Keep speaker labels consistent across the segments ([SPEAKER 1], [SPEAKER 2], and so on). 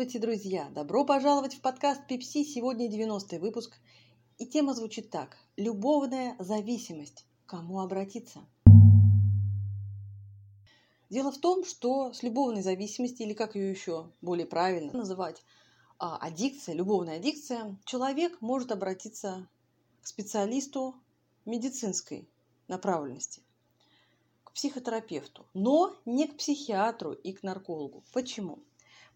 [SPEAKER 1] Здравствуйте, друзья! Добро пожаловать в подкаст Пепси. Сегодня 90-й выпуск. И тема звучит так. Любовная зависимость. Кому обратиться? Дело в том, что с любовной зависимостью, или как ее еще более правильно называть, а, аддикция, любовная аддикция, человек может обратиться к специалисту медицинской направленности к психотерапевту, но не к психиатру и к наркологу. Почему?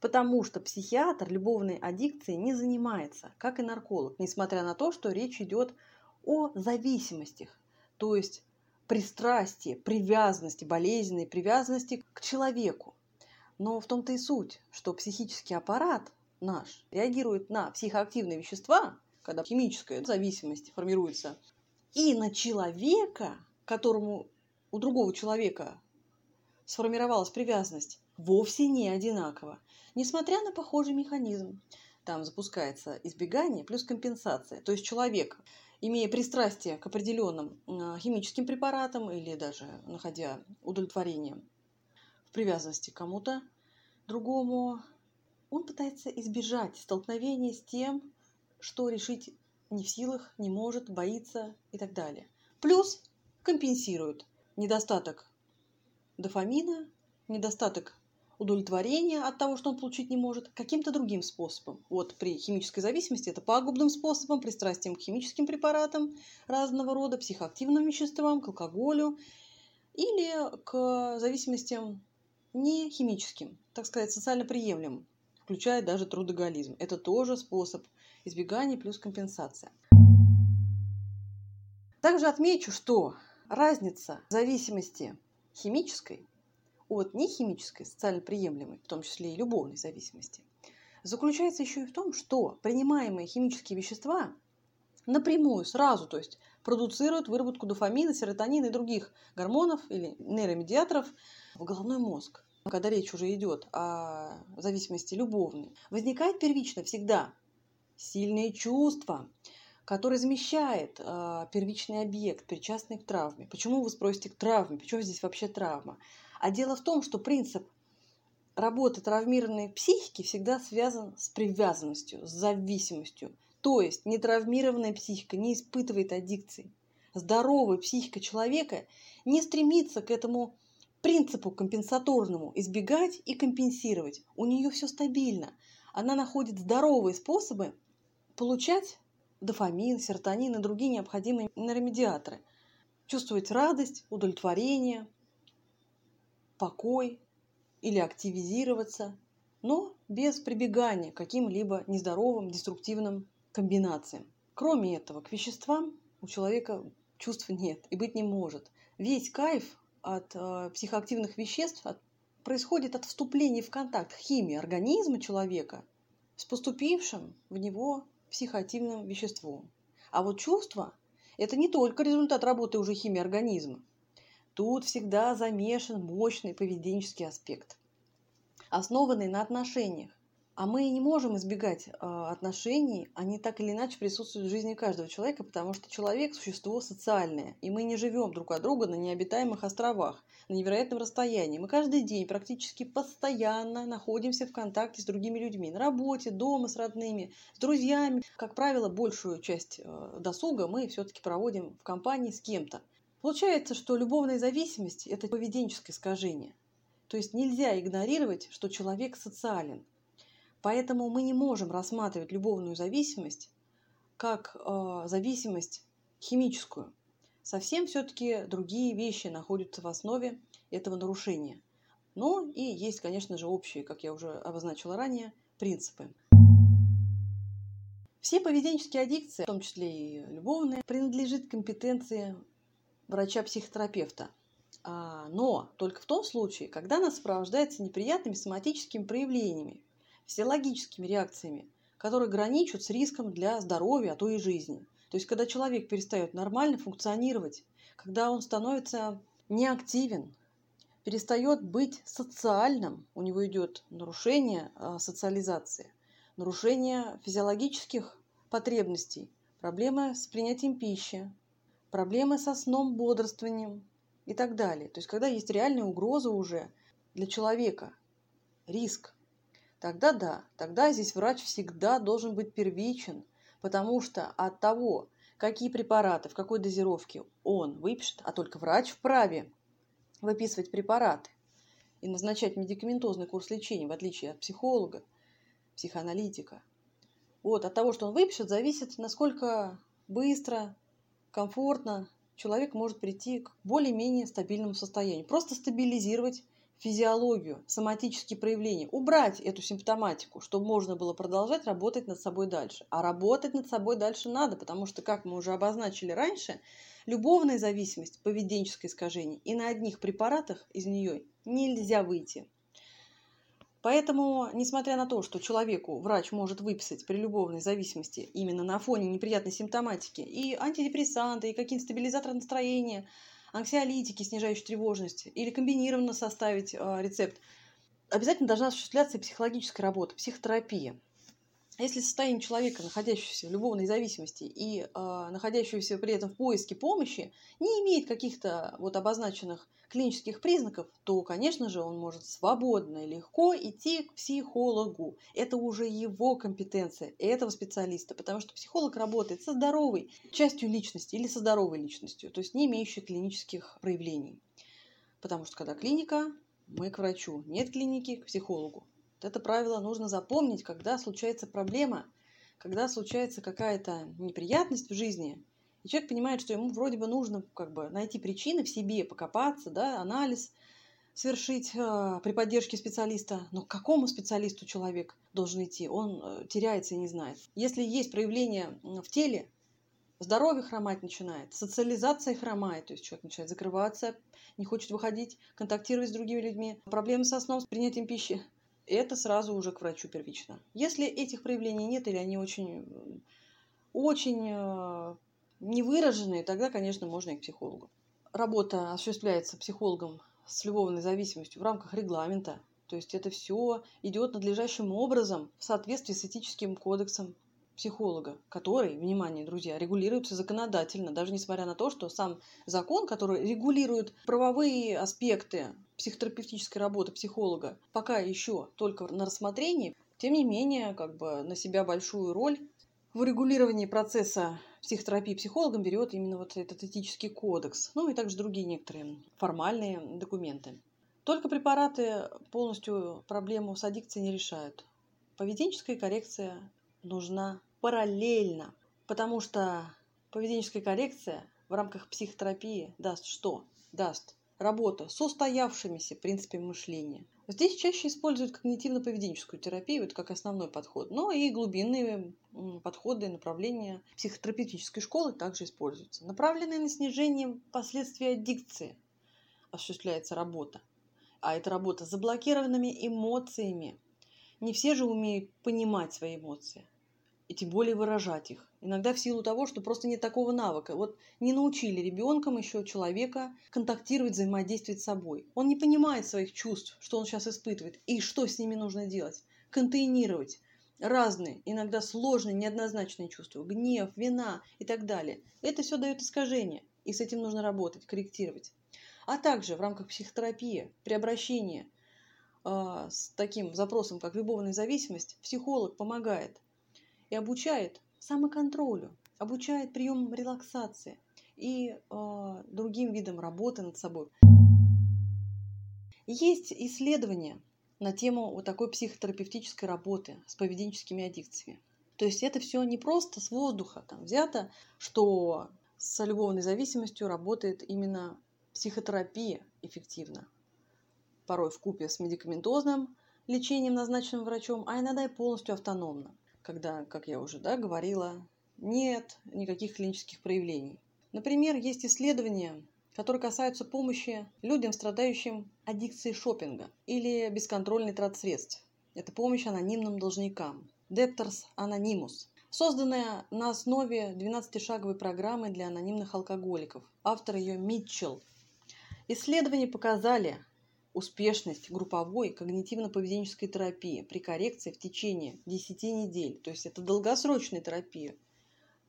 [SPEAKER 1] Потому что психиатр любовной аддикцией не занимается, как и нарколог, несмотря на то, что речь идет о зависимостях, то есть пристрастии, привязанности, болезненной привязанности к человеку. Но в том-то и суть, что психический аппарат наш реагирует на психоактивные вещества, когда химическая зависимость формируется, и на человека, которому у другого человека сформировалась привязанность, вовсе не одинаково, несмотря на похожий механизм. Там запускается избегание плюс компенсация. То есть человек, имея пристрастие к определенным а, химическим препаратам или даже находя удовлетворение в привязанности к кому-то другому, он пытается избежать столкновения с тем, что решить не в силах, не может, боится и так далее. Плюс компенсирует недостаток дофамина, недостаток удовлетворения от того, что он получить не может, каким-то другим способом. Вот при химической зависимости это пагубным способом, пристрастием к химическим препаратам разного рода, психоактивным веществам, к алкоголю или к зависимостям не химическим, так сказать, социально приемлемым, включая даже трудоголизм. Это тоже способ избегания плюс компенсация. Также отмечу, что разница зависимости химической от нехимической, социально приемлемой, в том числе и любовной зависимости, заключается еще и в том, что принимаемые химические вещества напрямую, сразу, то есть продуцируют выработку дофамина, серотонина и других гормонов или нейромедиаторов в головной мозг. Когда речь уже идет о зависимости любовной, возникает первично всегда сильные чувства, который замещает э, первичный объект, причастный к травме. Почему вы спросите к травме? Почему здесь вообще травма? А дело в том, что принцип работы травмированной психики всегда связан с привязанностью, с зависимостью. То есть нетравмированная психика не испытывает аддикции. Здоровая психика человека не стремится к этому принципу компенсаторному избегать и компенсировать. У нее все стабильно. Она находит здоровые способы получать дофамин, серотонин и другие необходимые нейромедиаторы. Чувствовать радость, удовлетворение, покой или активизироваться, но без прибегания к каким-либо нездоровым, деструктивным комбинациям. Кроме этого, к веществам у человека чувств нет и быть не может. Весь кайф от э, психоактивных веществ от, происходит от вступления в контакт химии организма человека с поступившим в него психоактивным веществом. А вот чувство – это не только результат работы уже химии организма. Тут всегда замешан мощный поведенческий аспект, основанный на отношениях. А мы не можем избегать э, отношений, они так или иначе присутствуют в жизни каждого человека, потому что человек – существо социальное, и мы не живем друг от друга на необитаемых островах, на невероятном расстоянии. Мы каждый день практически постоянно находимся в контакте с другими людьми, на работе, дома с родными, с друзьями. Как правило, большую часть э, досуга мы все-таки проводим в компании с кем-то. Получается, что любовная зависимость – это поведенческое искажение. То есть нельзя игнорировать, что человек социален – Поэтому мы не можем рассматривать любовную зависимость как э, зависимость химическую. Совсем все-таки другие вещи находятся в основе этого нарушения. Но и есть, конечно же, общие, как я уже обозначила ранее, принципы. Все поведенческие аддикции, в том числе и любовные, принадлежит компетенции врача-психотерапевта. А, но только в том случае, когда она сопровождается неприятными соматическими проявлениями, физиологическими реакциями, которые граничат с риском для здоровья, а то и жизни. То есть, когда человек перестает нормально функционировать, когда он становится неактивен, перестает быть социальным, у него идет нарушение а, социализации, нарушение физиологических потребностей, проблемы с принятием пищи, проблемы со сном, бодрствованием и так далее. То есть, когда есть реальная угроза уже для человека, риск тогда да, тогда здесь врач всегда должен быть первичен, потому что от того, какие препараты, в какой дозировке он выпишет, а только врач вправе выписывать препараты и назначать медикаментозный курс лечения, в отличие от психолога, психоаналитика. Вот, от того, что он выпишет, зависит, насколько быстро, комфортно человек может прийти к более-менее стабильному состоянию. Просто стабилизировать физиологию, соматические проявления, убрать эту симптоматику, чтобы можно было продолжать работать над собой дальше. А работать над собой дальше надо, потому что, как мы уже обозначили раньше, любовная зависимость, поведенческое искажение, и на одних препаратах из нее нельзя выйти. Поэтому, несмотря на то, что человеку врач может выписать при любовной зависимости именно на фоне неприятной симптоматики и антидепрессанты, и какие-то стабилизаторы настроения, анксиолитики, снижающие тревожность, или комбинированно составить э, рецепт, обязательно должна осуществляться и психологическая работа, психотерапия. Если состояние человека, находящегося в любовной зависимости и э, находящегося при этом в поиске помощи, не имеет каких-то вот обозначенных клинических признаков, то, конечно же, он может свободно и легко идти к психологу. Это уже его компетенция, этого специалиста, потому что психолог работает со здоровой частью личности или со здоровой личностью, то есть не имеющей клинических проявлений. Потому что когда клиника, мы к врачу, нет клиники, к психологу. Это правило нужно запомнить, когда случается проблема, когда случается какая-то неприятность в жизни, и человек понимает, что ему вроде бы нужно как бы найти причины в себе, покопаться, да, анализ совершить э, при поддержке специалиста. Но к какому специалисту человек должен идти? Он э, теряется и не знает. Если есть проявление в теле, здоровье хромать начинает, социализация хромает, то есть человек начинает закрываться, не хочет выходить, контактировать с другими людьми, проблемы со сном, с принятием пищи, это сразу уже к врачу первично. Если этих проявлений нет или они очень, очень э, невыраженные, тогда, конечно, можно и к психологу. Работа осуществляется психологом с любовной зависимостью в рамках регламента. То есть это все идет надлежащим образом в соответствии с этическим кодексом психолога, который, внимание, друзья, регулируется законодательно, даже несмотря на то, что сам закон, который регулирует правовые аспекты психотерапевтической работы психолога, пока еще только на рассмотрении, тем не менее, как бы на себя большую роль в регулировании процесса психотерапии психологом берет именно вот этот этический кодекс, ну и также другие некоторые формальные документы. Только препараты полностью проблему с аддикцией не решают. Поведенческая коррекция нужна параллельно, потому что поведенческая коррекция в рамках психотерапии даст что? Даст работу с устоявшимися принципами мышления. Здесь чаще используют когнитивно-поведенческую терапию, это как основной подход, но и глубинные подходы, направления психотерапевтической школы также используются. Направленные на снижение последствий аддикции осуществляется работа. А это работа с заблокированными эмоциями. Не все же умеют понимать свои эмоции и тем более выражать их. Иногда в силу того, что просто нет такого навыка. Вот не научили ребенком еще человека контактировать, взаимодействовать с собой. Он не понимает своих чувств, что он сейчас испытывает, и что с ними нужно делать. Контейнировать разные, иногда сложные, неоднозначные чувства, гнев, вина и так далее. Это все дает искажение, и с этим нужно работать, корректировать. А также в рамках психотерапии при обращении э, с таким запросом, как любовная зависимость, психолог помогает и обучает самоконтролю, обучает приемам релаксации и э, другим видам работы над собой. Есть исследования на тему вот такой психотерапевтической работы с поведенческими аддикциями. То есть это все не просто с воздуха там взято, что с любовной зависимостью работает именно психотерапия эффективно. Порой в купе с медикаментозным лечением, назначенным врачом, а иногда и полностью автономно когда, как я уже да, говорила, нет никаких клинических проявлений. Например, есть исследования, которые касаются помощи людям, страдающим аддикцией шопинга или бесконтрольной трат средств. Это помощь анонимным должникам. Debtors Anonymous, созданная на основе 12-шаговой программы для анонимных алкоголиков. Автор ее Митчелл. Исследования показали, успешность групповой когнитивно-поведенческой терапии при коррекции в течение 10 недель. То есть это долгосрочная терапия,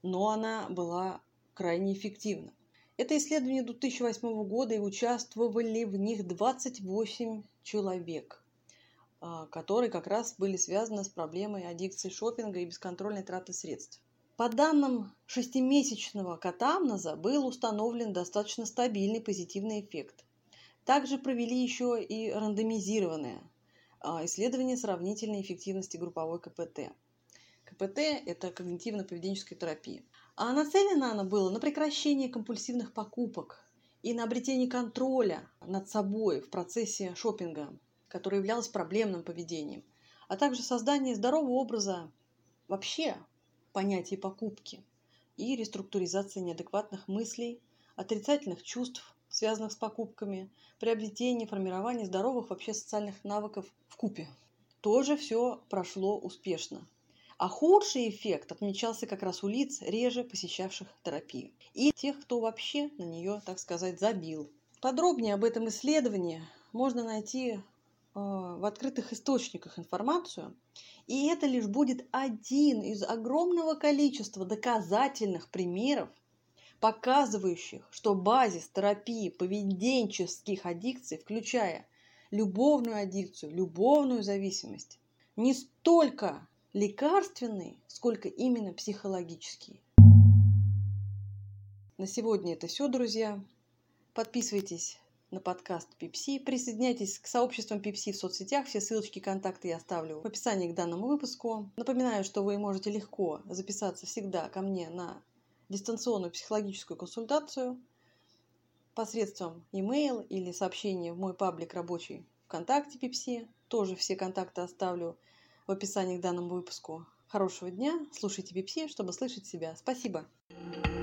[SPEAKER 1] но она была крайне эффективна. Это исследование 2008 года, и участвовали в них 28 человек. а, которые как раз были связаны с проблемой аддикции шопинга и бесконтрольной траты средств. По данным шестимесячного катамноза был установлен достаточно стабильный позитивный эффект. Также провели еще и рандомизированное а, исследование сравнительной эффективности групповой КПТ. КПТ – это когнитивно-поведенческая терапия. А нацелено она была на прекращение компульсивных покупок и на обретение контроля над собой в процессе шопинга, который являлся проблемным поведением, а также создание здорового образа вообще понятия покупки и реструктуризации неадекватных мыслей, отрицательных чувств, связанных с покупками, приобретение, формирование здоровых вообще социальных навыков в купе. Тоже все прошло успешно. А худший эффект отмечался как раз у лиц, реже посещавших терапию. И тех, кто вообще на нее, так сказать, забил. Подробнее об этом исследовании можно найти э, в открытых источниках информацию. И это лишь будет один из огромного количества доказательных примеров, показывающих, что базис терапии поведенческих аддикций, включая любовную аддикцию, любовную зависимость, не столько лекарственный, сколько именно психологический. На сегодня это все, друзья. Подписывайтесь на подкаст Пипси. Присоединяйтесь к сообществам Пипси в соцсетях. Все ссылочки, контакты я оставлю в описании к данному выпуску. Напоминаю, что вы можете легко записаться всегда ко мне на дистанционную психологическую консультацию посредством email или сообщения в мой паблик рабочий ВКонтакте Пипси. Тоже все контакты оставлю в описании к данному выпуску. Хорошего дня, слушайте Пипси, чтобы слышать себя. Спасибо! you